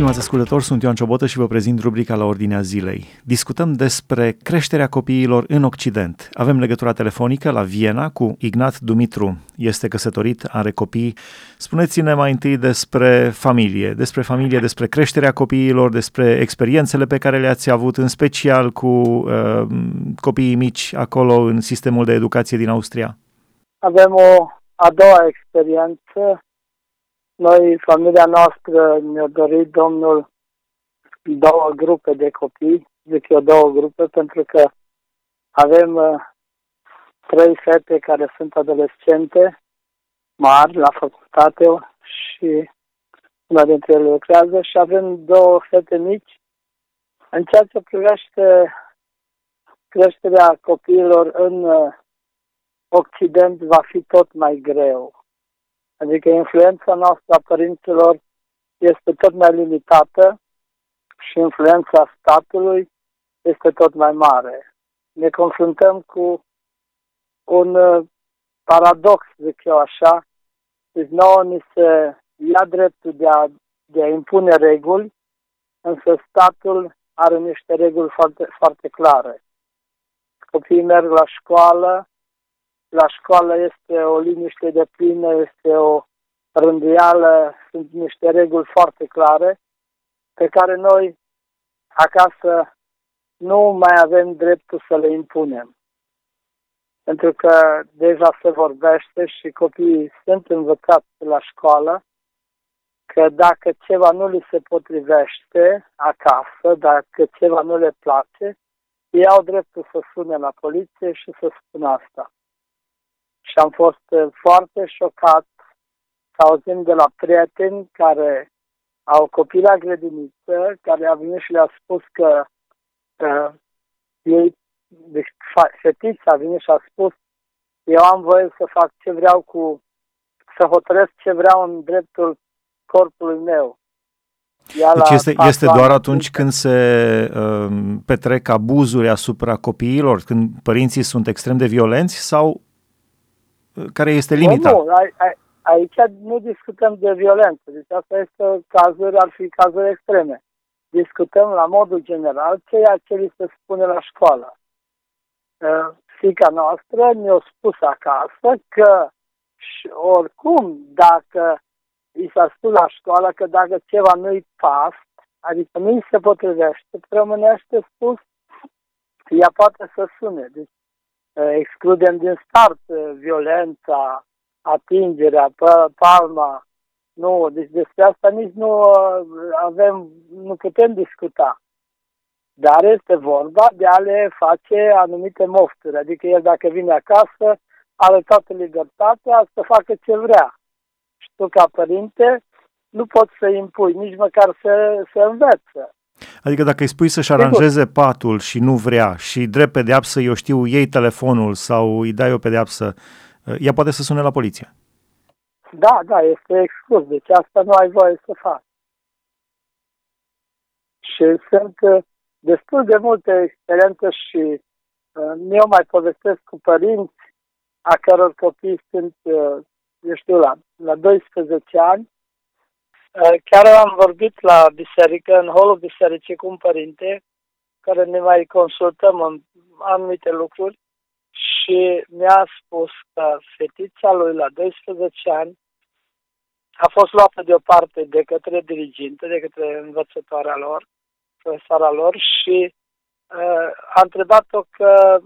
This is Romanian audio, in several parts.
Stimați ascultători, sunt Ioan Ciobotă și vă prezint rubrica la ordinea zilei. Discutăm despre creșterea copiilor în Occident. Avem legătura telefonică la Viena cu Ignat Dumitru. Este căsătorit, are copii. Spuneți-ne mai întâi despre familie, despre familie, despre creșterea copiilor, despre experiențele pe care le-ați avut, în special cu uh, copiii mici acolo în sistemul de educație din Austria. Avem o a doua experiență noi, familia noastră, ne-a dorit Domnul două grupe de copii, zic eu două grupe, pentru că avem uh, trei fete care sunt adolescente, mari, la facultate și una dintre ele lucrează și avem două fete mici. În ceea ce privește creșterea copiilor în uh, Occident va fi tot mai greu Adică influența noastră a părinților este tot mai limitată și influența statului este tot mai mare. Ne confruntăm cu un uh, paradox, zic eu așa, deci nouă ni se ia dreptul de a, de a impune reguli, însă statul are niște reguli foarte, foarte clare. Copiii merg la școală, la școală este o liniște de plină, este o rânduială, sunt niște reguli foarte clare pe care noi acasă nu mai avem dreptul să le impunem. Pentru că deja se vorbește și copiii sunt învățați la școală că dacă ceva nu li se potrivește acasă, dacă ceva nu le place, ei au dreptul să sune la poliție și să spună asta și am fost uh, foarte șocat să auzim de la prieteni care au copii la grădiniță, care au venit și le-a spus că uh, ei, deci fetița a venit și a spus eu am voie să fac ce vreau cu, să hotărăsc ce vreau în dreptul corpului meu. deci este, este doar atunci când se uh, petrec abuzuri asupra copiilor, când părinții sunt extrem de violenți sau care este limita? Nu, nu aici nu discutăm de violență. Deci asta este cazuri, ar fi cazuri extreme. Discutăm la modul general ceea ce li se spune la școală. Ă, fica noastră ne-a spus acasă că și oricum dacă i s-a spus la școală că dacă ceva nu-i pas, adică nu-i se potrivește, rămânește spus, ea poate să sune. Deci Eh, excludem din start eh, violența, atingerea, palma. Nu, deci despre asta nici nu eh, avem, nu putem discuta. Dar este vorba de a le face anumite mofturi. Adică el dacă vine acasă, are toată libertatea să facă ce vrea. Și tu ca părinte nu poți să impui, nici măcar să, să învețe. Adică dacă îi spui să-și aranjeze patul și nu vrea și drept pedeapsă, eu știu, iei telefonul sau îi dai o pedeapsă, ea poate să sune la poliție. Da, da, este exclus. Deci asta nu ai voie să faci. Și sunt uh, destul de multe experiențe și uh, eu mai povestesc cu părinți a căror copii sunt, uh, eu știu, la, la 12 ani Eh, chiar am vorbit la biserică, în holul bisericii cu un părinte, care ne mai consultăm în anumite lucruri și mi-a spus că fetița lui la 12 ani a fost luată deoparte de către diriginte, de către învățătoarea lor, profesoara lor și uh, a întrebat-o că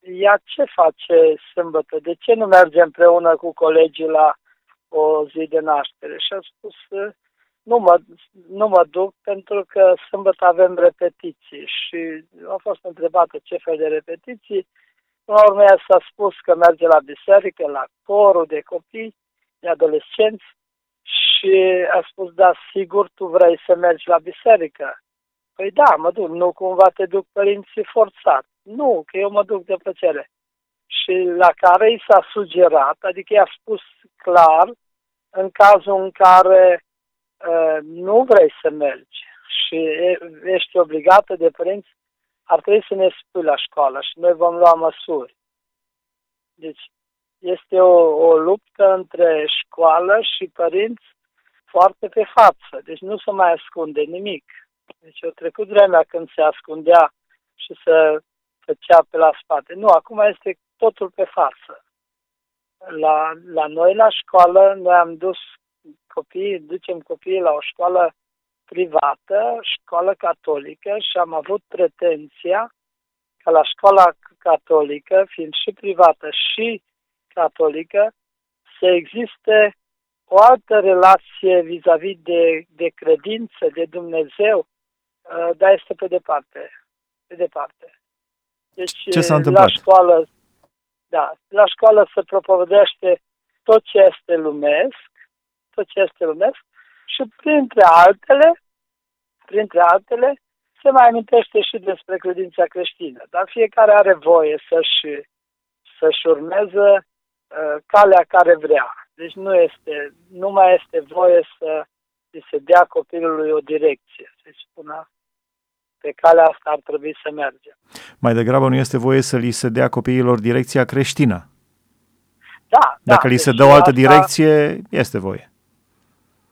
ea ce face sâmbătă, de ce nu merge împreună cu colegii la o zi de naștere și a spus nu mă, nu mă duc pentru că sâmbătă avem repetiții și a fost întrebată ce fel de repetiții. În urmă s-a spus că merge la biserică, la corul de copii, de adolescenți și a spus, da, sigur tu vrei să mergi la biserică. Păi da, mă duc, nu cumva te duc părinții forțat. Nu, că eu mă duc de plăcere și la care i s-a sugerat, adică i-a spus clar, în cazul în care uh, nu vrei să mergi și ești obligată de părinți, ar trebui să ne spui la școală și noi vom lua măsuri. Deci este o, o luptă între școală și părinți foarte pe față, deci nu se mai ascunde nimic. Deci au trecut vremea când se ascundea și să făcea pe la spate. Nu, acum este totul pe față. La, la noi la școală, noi am dus copiii, ducem copiii la o școală privată, școală catolică și am avut pretenția ca la școala catolică, fiind și privată și catolică, să existe o altă relație vis-a-vis de, de credință, de Dumnezeu, uh, dar este pe departe. Pe departe. Deci, Ce s-a întâmplat? La școală, da, la școală se propovedește tot ce este lumesc, tot ce este lumesc și printre altele, printre altele, se mai amintește și despre credința creștină, dar fiecare are voie să-și, să-și urmeze uh, calea care vrea. Deci nu, este, nu mai este voie să se dea copilului o direcție, să spună pe calea asta ar trebui să mergem. Mai degrabă nu este voie să li se dea copiilor direcția creștină. Da, Dacă da, li se deci dă o altă asta... direcție, este voie.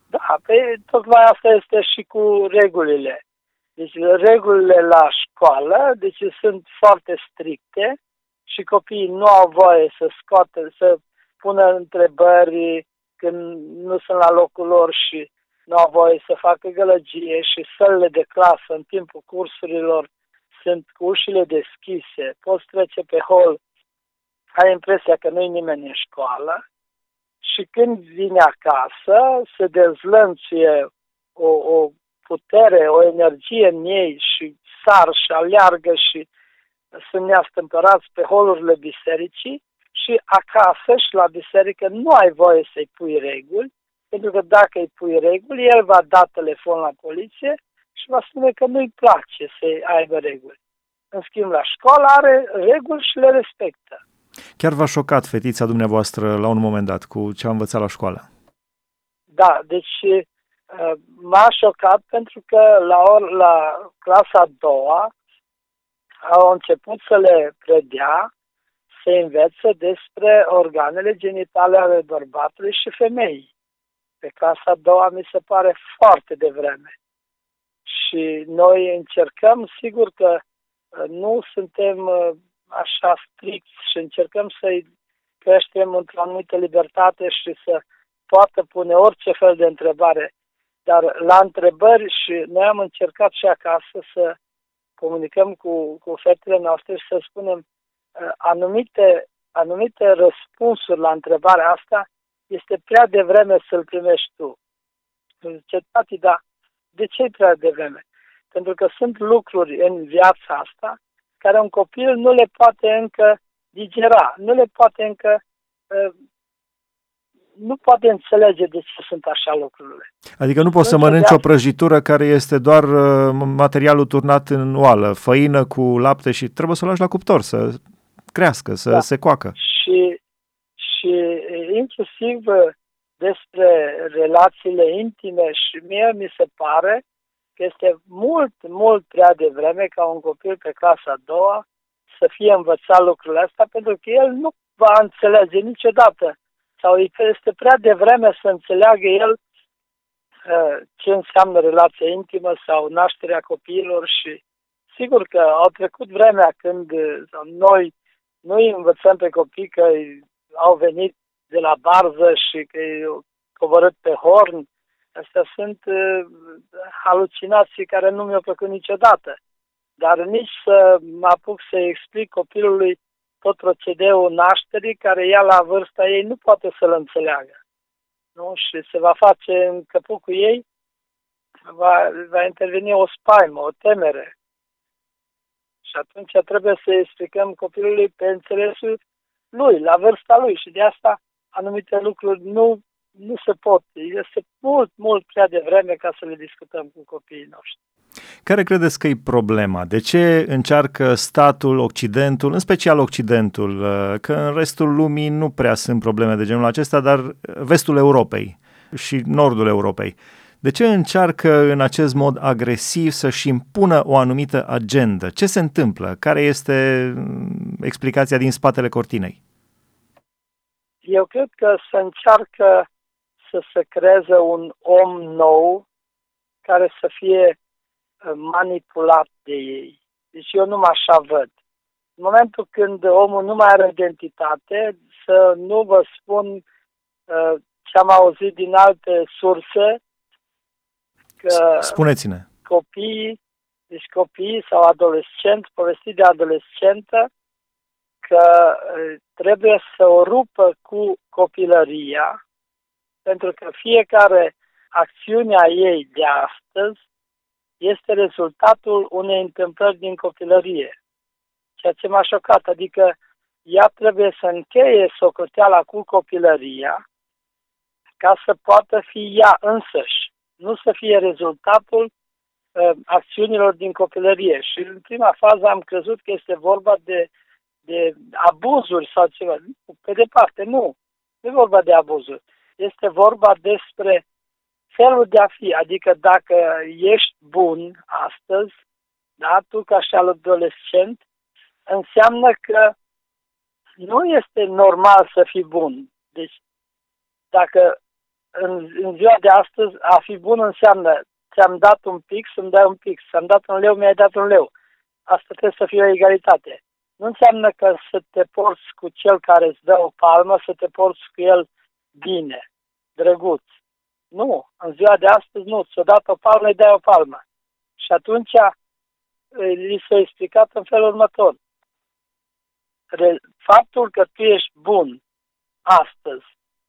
Da, pe, tocmai asta este și cu regulile. Deci regulile la școală, deci sunt foarte stricte și copiii nu au voie să scoată, să pună întrebări când nu sunt la locul lor și nu au voie să facă gălăgie și sălile de clasă în timpul cursurilor sunt cu ușile deschise, poți trece pe hol, ai impresia că nu-i nimeni în școală? Și când vine acasă se dezlănțuie o, o putere, o energie în ei și sar și aleargă și sunt neastâmpărați pe holurile bisericii și acasă și la biserică nu ai voie să-i pui reguli, pentru că dacă îi pui reguli, el va da telefon la poliție și va spune că nu-i place să aibă reguli. În schimb, la școală are reguli și le respectă. Chiar v-a șocat fetița dumneavoastră la un moment dat cu ce a învățat la școală? Da, deci uh, m-a șocat pentru că la, or, la clasa a doua au început să le predea să învețe despre organele genitale ale bărbatului și femeii. Pe clasa a doua mi se pare foarte devreme. Și noi încercăm, sigur că uh, nu suntem uh, așa strict și încercăm să-i creștem într-o anumită libertate și să poată pune orice fel de întrebare. Dar la întrebări și noi am încercat și acasă să comunicăm cu, cu fetele noastre și să spunem uh, anumite, anumite răspunsuri la întrebarea asta este prea devreme să-l primești tu. Zice, tati, da, de ce e prea devreme? Pentru că sunt lucruri în viața asta care un copil nu le poate încă digera, nu le poate încă uh, nu poate înțelege de ce sunt așa lucrurile. Adică nu poți să mănânci o prăjitură care este doar uh, materialul turnat în oală, făină cu lapte și trebuie să o lași la cuptor, să crească, să da. se coacă. Și, și inclusiv uh, despre relațiile intime și mie mi se pare că este mult, mult prea devreme ca un copil pe clasa a doua să fie învățat lucrurile astea, pentru că el nu va înțelege niciodată. Sau este prea devreme să înțeleagă el uh, ce înseamnă relația intimă sau nașterea copiilor și sigur că au trecut vremea când uh, sau noi nu îi învățăm pe copii că au venit de la barză și că e coborât pe horn Astea sunt uh, halucinații care nu mi-au plăcut niciodată. Dar nici să mă apuc să explic copilului tot procedeul nașterii, care ea la vârsta ei nu poate să-l înțeleagă. Nu? Și se va face în căpucul ei, va, va interveni o spaimă, o temere. Și atunci trebuie să explicăm copilului pe înțelesul lui, la vârsta lui. Și de asta anumite lucruri nu nu se pot. Este mult, mult prea devreme ca să le discutăm cu copiii noștri. Care credeți că e problema? De ce încearcă statul, Occidentul, în special Occidentul, uh, că în restul lumii nu prea sunt probleme de genul acesta, dar vestul Europei și nordul Europei, de ce încearcă în acest mod agresiv să-și impună o anumită agendă? Ce se întâmplă? Care este mm, explicația din spatele cortinei? Eu cred că se încearcă să se creeze un om nou care să fie uh, manipulat de ei. Deci eu nu mă așa văd. În momentul când omul nu mai are identitate, să nu vă spun uh, ce am auzit din alte surse, că Spuneți-ne. copiii, deci copiii sau adolescenți, povestit de adolescentă, că uh, trebuie să o rupă cu copilăria, pentru că fiecare acțiune a ei de astăzi este rezultatul unei întâmplări din copilărie. Ceea ce m-a șocat, adică ea trebuie să încheie socoteala cu copilăria ca să poată fi ea însăși, nu să fie rezultatul uh, acțiunilor din copilărie. Și în prima fază am crezut că este vorba de, de abuzuri sau ceva. Pe departe, nu. Nu e vorba de abuzuri. Este vorba despre felul de a fi. Adică dacă ești bun astăzi, da, tu ca și adolescent, înseamnă că nu este normal să fii bun. Deci, dacă în, în ziua de astăzi a fi bun înseamnă ți-am dat un pic, să-mi dai un pic, ți-am dat un leu, mi-ai dat un leu. Asta trebuie să fie o egalitate. Nu înseamnă că să te porți cu cel care îți dă o palmă, să te porți cu el bine, drăguț. Nu, în ziua de astăzi nu, ți-o dat o palmă, îi dai o palmă. Și atunci li s-a explicat în felul următor. Faptul că tu ești bun astăzi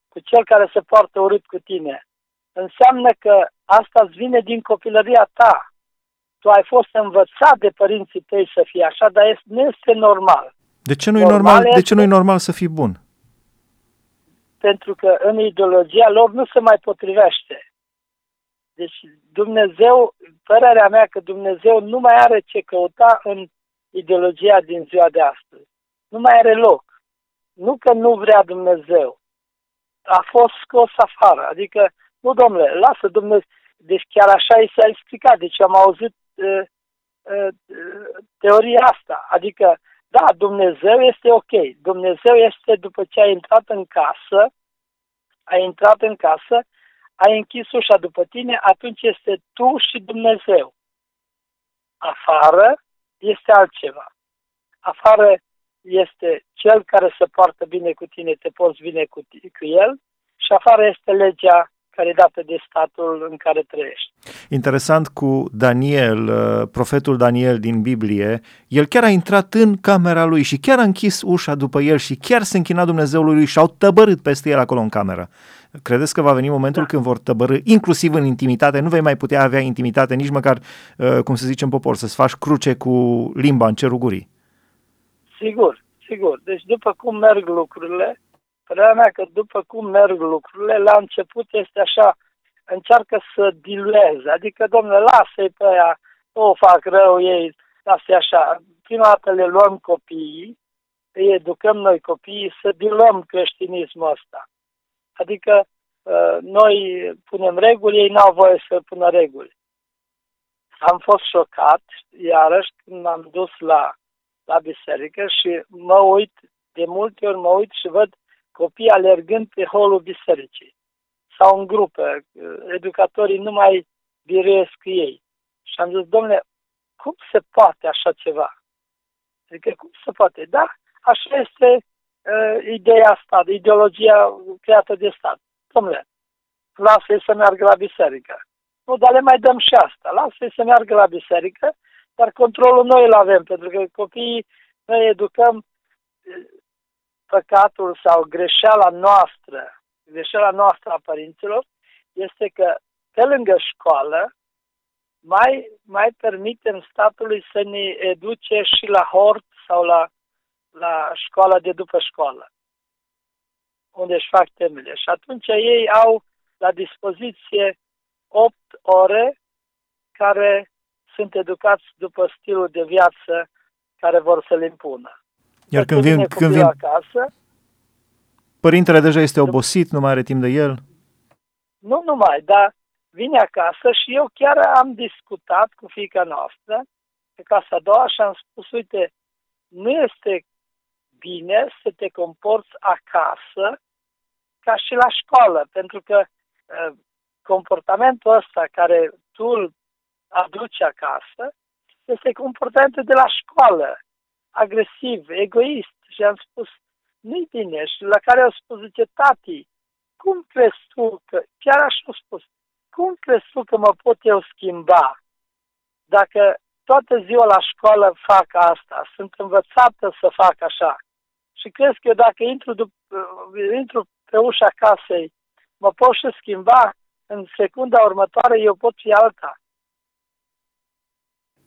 cu cel care se poartă urât cu tine, înseamnă că asta îți vine din copilăria ta. Tu ai fost învățat de părinții tăi să fii așa, dar este, nu este normal. De ce nu-i normal, normal, este... de ce nu-i normal să fii bun? pentru că în ideologia lor nu se mai potrivește. Deci Dumnezeu, părerea mea că Dumnezeu nu mai are ce căuta în ideologia din ziua de astăzi. Nu mai are loc. Nu că nu vrea Dumnezeu. A fost scos afară. Adică, nu domnule, lasă Dumnezeu. Deci chiar așa i s-a explicat. Deci am auzit uh, uh, teoria asta. Adică da, Dumnezeu este ok. Dumnezeu este după ce ai intrat în casă, ai intrat în casă, ai închis ușa după tine, atunci este tu și Dumnezeu. Afară este altceva. Afară este cel care se poartă bine cu tine, te porți bine cu, cu el și afară este legea care e dată de statul în care trăiești. Interesant cu Daniel, uh, profetul Daniel din Biblie, el chiar a intrat în camera lui și chiar a închis ușa după el și chiar se închina Dumnezeului lui și au tăbărât peste el acolo în cameră. Credeți că va veni momentul da. când vor tăbărâ, inclusiv în intimitate, nu vei mai putea avea intimitate, nici măcar, uh, cum se zice în popor, să-ți faci cruce cu limba în cerul gurii? Sigur, sigur. Deci după cum merg lucrurile, Părerea mea că după cum merg lucrurile, la început este așa, încearcă să dilueze. Adică, domnule, lasă-i pe aia, nu o fac rău ei, lasă așa. Prima dată le luăm copiii, îi educăm noi copiii să diluăm creștinismul ăsta. Adică uh, noi punem reguli, ei n-au voie să pună reguli. Am fost șocat, iarăși, când am dus la, la biserică și mă uit, de multe ori mă uit și văd copii alergând pe holul bisericii sau în grupe, educatorii nu mai biruiesc ei. Și am zis, domnule, cum se poate așa ceva? Adică cum se poate? Da, așa este uh, ideea asta, ideologia creată de stat. Domnule, lasă-i să meargă la biserică. Nu, dar le mai dăm și asta. Lasă-i să meargă la biserică, dar controlul noi îl avem, pentru că copiii noi educăm păcatul sau greșeala noastră, greșeala noastră a părinților, este că pe lângă școală mai, mai permitem statului să ne educe și la hort sau la, la școala de după școală, unde își fac temele. Și atunci ei au la dispoziție 8 ore care sunt educați după stilul de viață care vor să le impună. Iar când vin, când vin acasă, părintele deja este obosit, nu mai are timp de el? Nu numai, dar vine acasă și eu chiar am discutat cu fica noastră pe casa a doua și am spus, uite, nu este bine să te comporți acasă ca și la școală, pentru că uh, comportamentul ăsta care tu îl aduci acasă este comportamentul de la școală, agresiv, egoist. Și am spus, nu-i bine. Și la care au spus, zice, tati, cum crezi tu că, chiar așa au spus, cum crezi tu că mă pot eu schimba dacă toată ziua la școală fac asta, sunt învățată să fac așa. Și crezi că dacă intru, dup- intru pe ușa casei, mă pot și schimba, în secunda următoare eu pot fi alta.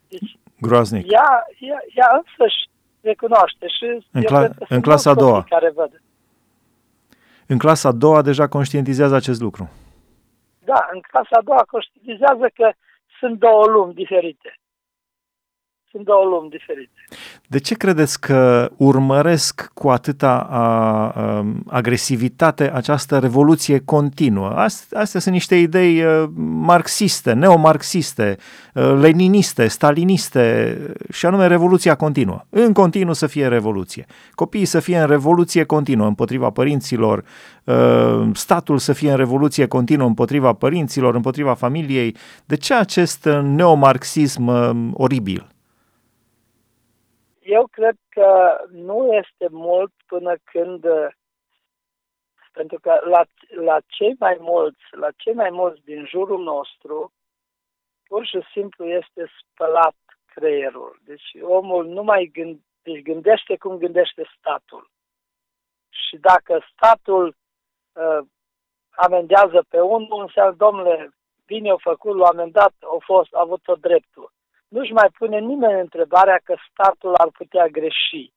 Deci, Groaznic. Ea, ea, ea însăși recunoaște și în, cla- în clasa a doua. Care văd. În clasa a doua deja conștientizează acest lucru. Da, în clasa a doua conștientizează că sunt două lumi diferite sunt două lumi diferite. De ce credeți că urmăresc cu atâta a, a, agresivitate această revoluție continuă? Astea, astea sunt niște idei marxiste, neomarxiste, leniniste, staliniste, și anume revoluția continuă. În continuu să fie revoluție. Copiii să fie în revoluție continuă împotriva părinților, statul să fie în revoluție continuă împotriva părinților, împotriva familiei. De ce acest neomarxism oribil? Eu cred că nu este mult până când, pentru că la, la cei mai mulți, la cei mai mulți din jurul nostru, pur și simplu este spălat creierul. Deci omul nu mai gând, deci gândește cum gândește statul. Și dacă statul uh, amendează pe unul, înseamnă, domnule, bine au făcut, l-a amendat, au fost, a avut o dreptul nu-și mai pune nimeni întrebarea că statul ar putea greși.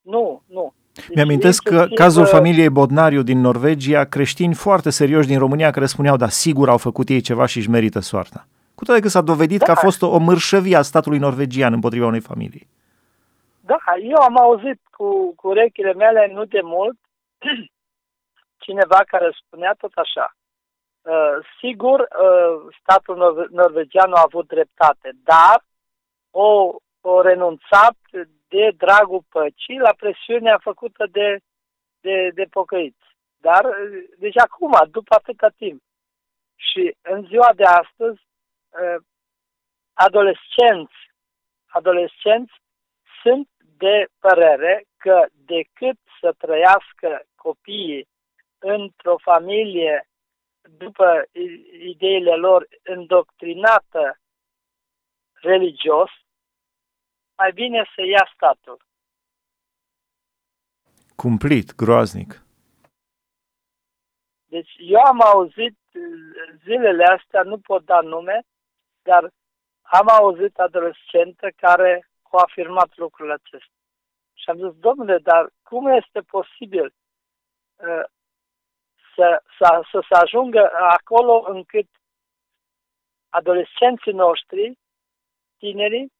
Nu, nu. Deci Mi-amintesc că cazul familiei Bodnariu din Norvegia, creștini foarte serioși din România care spuneau, da, sigur au făcut ei ceva și își merită soarta. Cu toate că s-a dovedit da. că a fost o, o mârșăvie a statului norvegian împotriva unei familii. Da, eu am auzit cu, cu urechile mele nu de mult cineva care spunea tot așa. Uh, sigur, uh, statul norvegian a avut dreptate, dar o, o renunțat de dragul păcii la presiunea făcută de, de, de pocăiți. Dar, uh, deci acum, după atâta timp, și în ziua de astăzi, adolescenți, adolescenți sunt de părere că decât să trăiască copiii într-o familie după ideile lor, îndoctrinată religios, mai bine să ia statul. Cumplit, groaznic. Deci eu am auzit zilele astea, nu pot da nume, dar am auzit adolescentă care au afirmat lucrul acesta. Și am zis, domnule, dar cum este posibil? Uh, să, să, să se ajungă acolo încât adolescenții noștri, tinerii,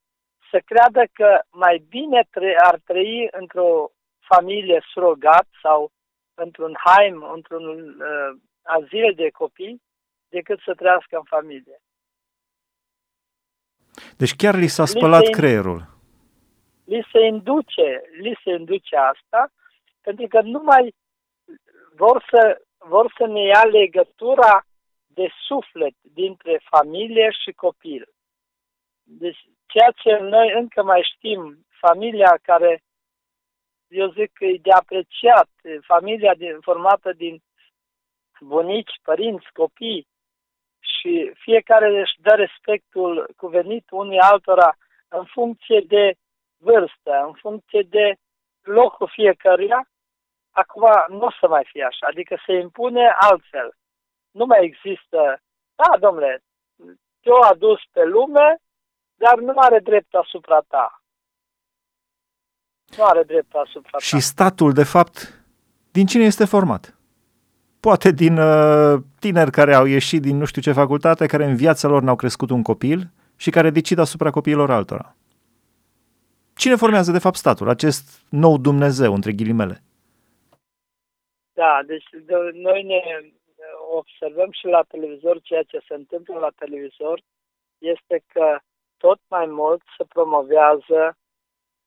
să creadă că mai bine tre- ar trăi într-o familie surogat sau într-un haim, într-un uh, azil de copii, decât să trăiască în familie. Deci chiar li s-a spălat li se, creierul. Li se induce, li se induce asta, pentru că nu mai vor să vor să ne ia legătura de suflet dintre familie și copil. Deci, ceea ce noi încă mai știm, familia care, eu zic că e de apreciat, familia din, formată din bunici, părinți, copii, și fiecare își dă respectul cuvenit unii altora în funcție de vârstă, în funcție de locul fiecăruia, Acum nu o să mai fie așa, adică se impune altfel. Nu mai există, da, domnule, te-o adus pe lume, dar nu are drept asupra ta. Nu are drept asupra Și ta. statul, de fapt, din cine este format? Poate din uh, tineri care au ieșit din nu știu ce facultate, care în viața lor n-au crescut un copil și care decid asupra copiilor altora. Cine formează, de fapt, statul, acest nou Dumnezeu, între ghilimele? Da, deci de, noi ne observăm și la televizor ceea ce se întâmplă la televizor este că tot mai mult se promovează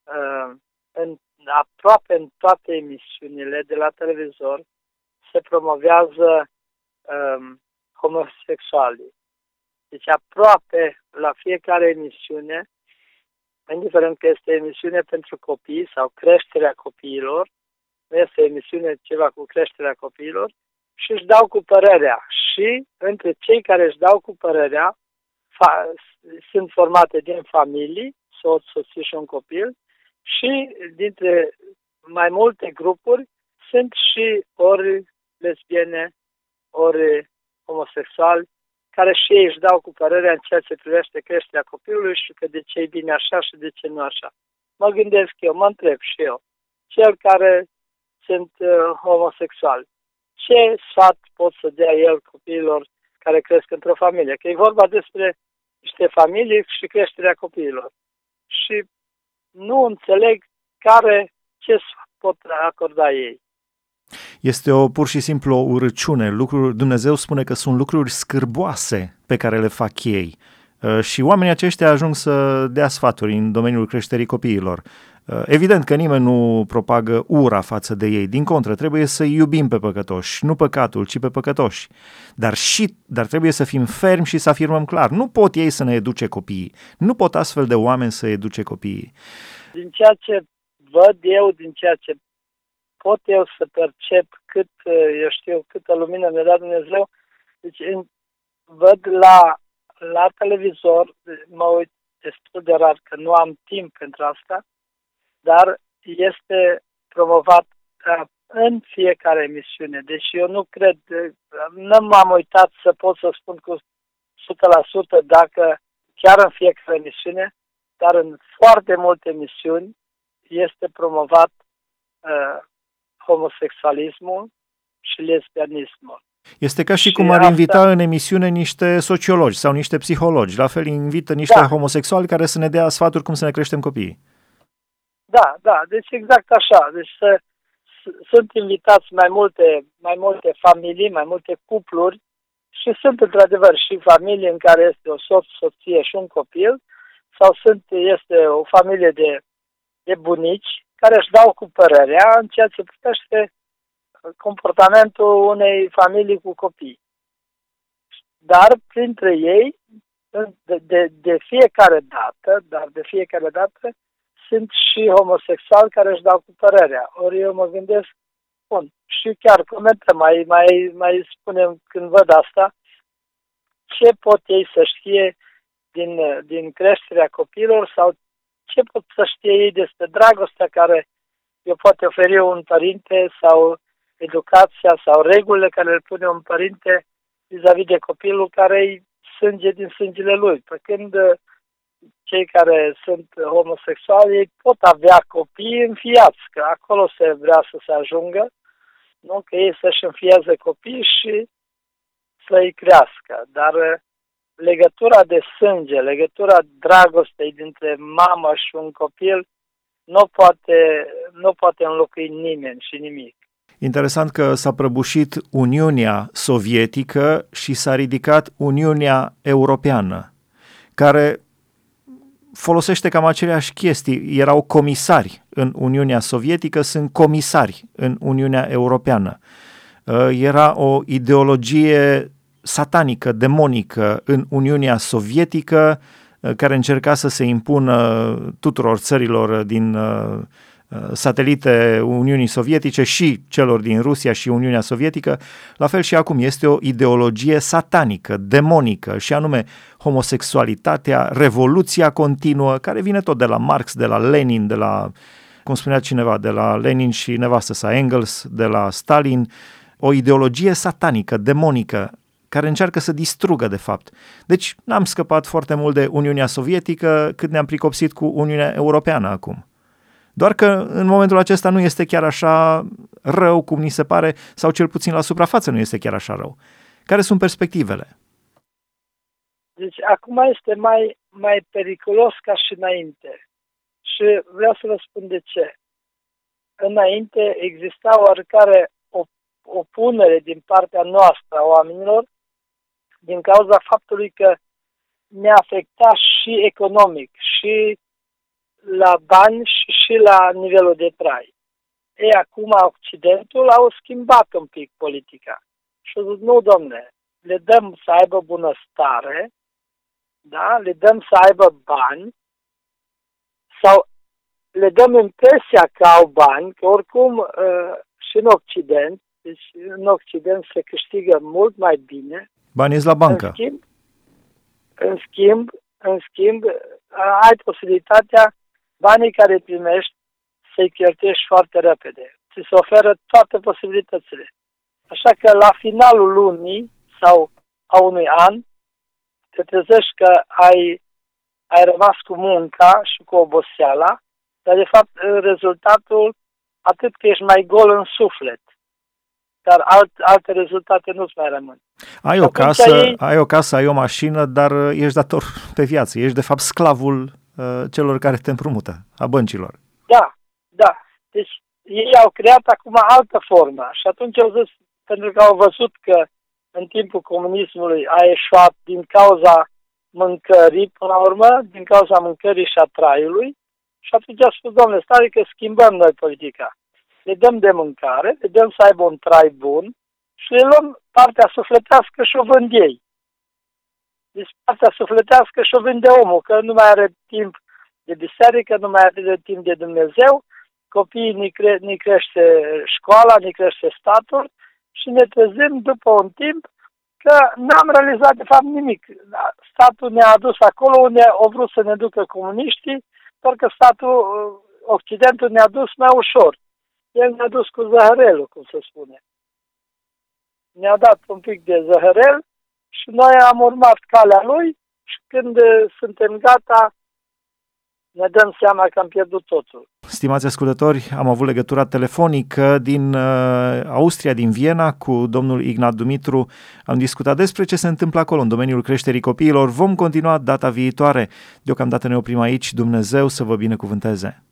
uh, în, aproape în toate emisiunile de la televizor se promovează um, homosexuali. Deci aproape la fiecare emisiune, indiferent că este emisiune pentru copii sau creșterea copiilor, nu este emisiune ceva cu creșterea copiilor, și își dau cu părerea. Și între cei care își dau cu părerea fa- sunt formate din familii, soț, soție și un copil, și dintre mai multe grupuri sunt și ori lesbiene, ori homosexuali, care și ei își dau cu părerea în ceea ce privește creșterea copilului și că de ce e bine așa și de ce nu așa. Mă gândesc eu, mă întreb și eu, cel care sunt uh, homosexuali, ce sfat pot să dea el copiilor care cresc într-o familie? Că e vorba despre niște familii și creșterea copiilor. Și nu înțeleg care, ce pot acorda ei. Este o pur și simplu o urăciune. Lucruri, Dumnezeu spune că sunt lucruri scârboase pe care le fac ei. Uh, și oamenii aceștia ajung să dea sfaturi în domeniul creșterii copiilor. Uh, evident că nimeni nu propagă ura față de ei, din contră, trebuie să iubim pe păcătoși, nu păcatul, ci pe păcătoși. Dar, și, dar trebuie să fim fermi și să afirmăm clar, nu pot ei să ne educe copiii, nu pot astfel de oameni să educe copiii. Din ceea ce văd eu, din ceea ce pot eu să percep cât, uh, eu știu, câtă lumină mi-a dat Dumnezeu, deci văd la, la televizor, mă uit destul de rar că nu am timp pentru asta, dar este promovat uh, în fiecare emisiune. Deci eu nu cred, uh, nu m-am uitat să pot să spun cu 100% dacă chiar în fiecare emisiune, dar în foarte multe emisiuni este promovat uh, homosexualismul și lesbianismul. Este ca și, și cum ar asta... invita în emisiune niște sociologi sau niște psihologi. La fel invită niște da. homosexuali care să ne dea sfaturi cum să ne creștem copiii. Da, da, deci exact așa. Deci să, sunt invitați mai multe, mai multe familii, mai multe cupluri și sunt într-adevăr și familii în care este o soț, soție și un copil sau sunt, este o familie de, de bunici care își dau cu părerea în ceea ce privește comportamentul unei familii cu copii. Dar printre ei, de, de, de fiecare dată, dar de fiecare dată, sunt și homosexuali care își dau cu părerea. Ori eu mă gândesc, bun, și chiar comentăm, mai, mai, mai spunem când văd asta, ce pot ei să știe din, din creșterea copiilor sau ce pot să știe ei despre dragostea care eu poate oferi un părinte sau educația sau regulile care le pune un părinte vis-a-vis de copilul care îi sânge din sângele lui. Pe când cei care sunt homosexuali ei pot avea copii înfiați, că acolo se vrea să se ajungă, nu? că ei să-și înfieze copii și să-i crească. Dar legătura de sânge, legătura dragostei dintre mamă și un copil nu poate, nu poate înlocui nimeni și nimic. Interesant că s-a prăbușit Uniunea Sovietică și s-a ridicat Uniunea Europeană, care folosește cam aceleași chestii. Erau comisari în Uniunea Sovietică, sunt comisari în Uniunea Europeană. Uh, era o ideologie satanică, demonică în Uniunea Sovietică, uh, care încerca să se impună tuturor țărilor din uh, satelite Uniunii Sovietice și celor din Rusia și Uniunea Sovietică, la fel și acum este o ideologie satanică, demonică și anume homosexualitatea, revoluția continuă, care vine tot de la Marx, de la Lenin, de la, cum spunea cineva, de la Lenin și nevastă sa Engels, de la Stalin, o ideologie satanică, demonică, care încearcă să distrugă, de fapt. Deci n-am scăpat foarte mult de Uniunea Sovietică cât ne-am pricopsit cu Uniunea Europeană acum. Doar că în momentul acesta nu este chiar așa rău cum ni se pare, sau cel puțin la suprafață nu este chiar așa rău. Care sunt perspectivele? Deci acum este mai, mai periculos ca și înainte. Și vreau să vă spun de ce. Înainte exista oarecare opunere din partea noastră a oamenilor din cauza faptului că ne afecta și economic, și la bani și, și la nivelul de trai. E, acum Occidentul au schimbat un pic politica. Și a zis, nu, domne, le dăm să aibă bunăstare, da? le dăm să aibă bani sau le dăm impresia că au bani, că oricum uh, și în Occident, deci în Occident se câștigă mult mai bine. Banii la bancă. În schimb, în schimb, în schimb, ai posibilitatea banii care primești să-i cheltuiești foarte repede. Ți se oferă toate posibilitățile. Așa că la finalul lunii sau a unui an, te trezești că ai, ai rămas cu munca și cu oboseala, dar de fapt rezultatul atât că ești mai gol în suflet, dar alt, alte rezultate nu-ți mai rămân. Ai o, casă, ei... ai o casă, ai o mașină, dar uh, ești dator pe viață. Ești de fapt sclavul uh, celor care te împrumută, a băncilor. Da, da. Deci ei au creat acum altă formă și atunci au zis, pentru că au văzut că în timpul comunismului a eșuat din cauza mâncării, până la urmă, din cauza mâncării și a traiului, și atunci a spus, domnule, stai că schimbăm noi politica. Le dăm de mâncare, le dăm să aibă un trai bun și le luăm partea sufletească și o vând ei. Deci partea sufletească și o vinde omul, că nu mai are timp de biserică, nu mai are timp de Dumnezeu, copiii ne, cre- ne crește școala, ne crește statul și ne trezim după un timp că n-am realizat de fapt nimic. Statul ne-a adus acolo unde au vrut să ne ducă comuniștii doar că statul, uh, Occidentul ne-a dus mai ușor. El ne-a dus cu zăhărelul, cum se spune. Ne-a dat un pic de zăhărel și noi am urmat calea lui și când uh, suntem gata, ne dăm seama că am pierdut totul. Stimați ascultători, am avut legătura telefonică din uh, Austria, din Viena, cu domnul Ignat Dumitru. Am discutat despre ce se întâmplă acolo în domeniul creșterii copiilor. Vom continua data viitoare. Deocamdată ne oprim aici. Dumnezeu să vă binecuvânteze!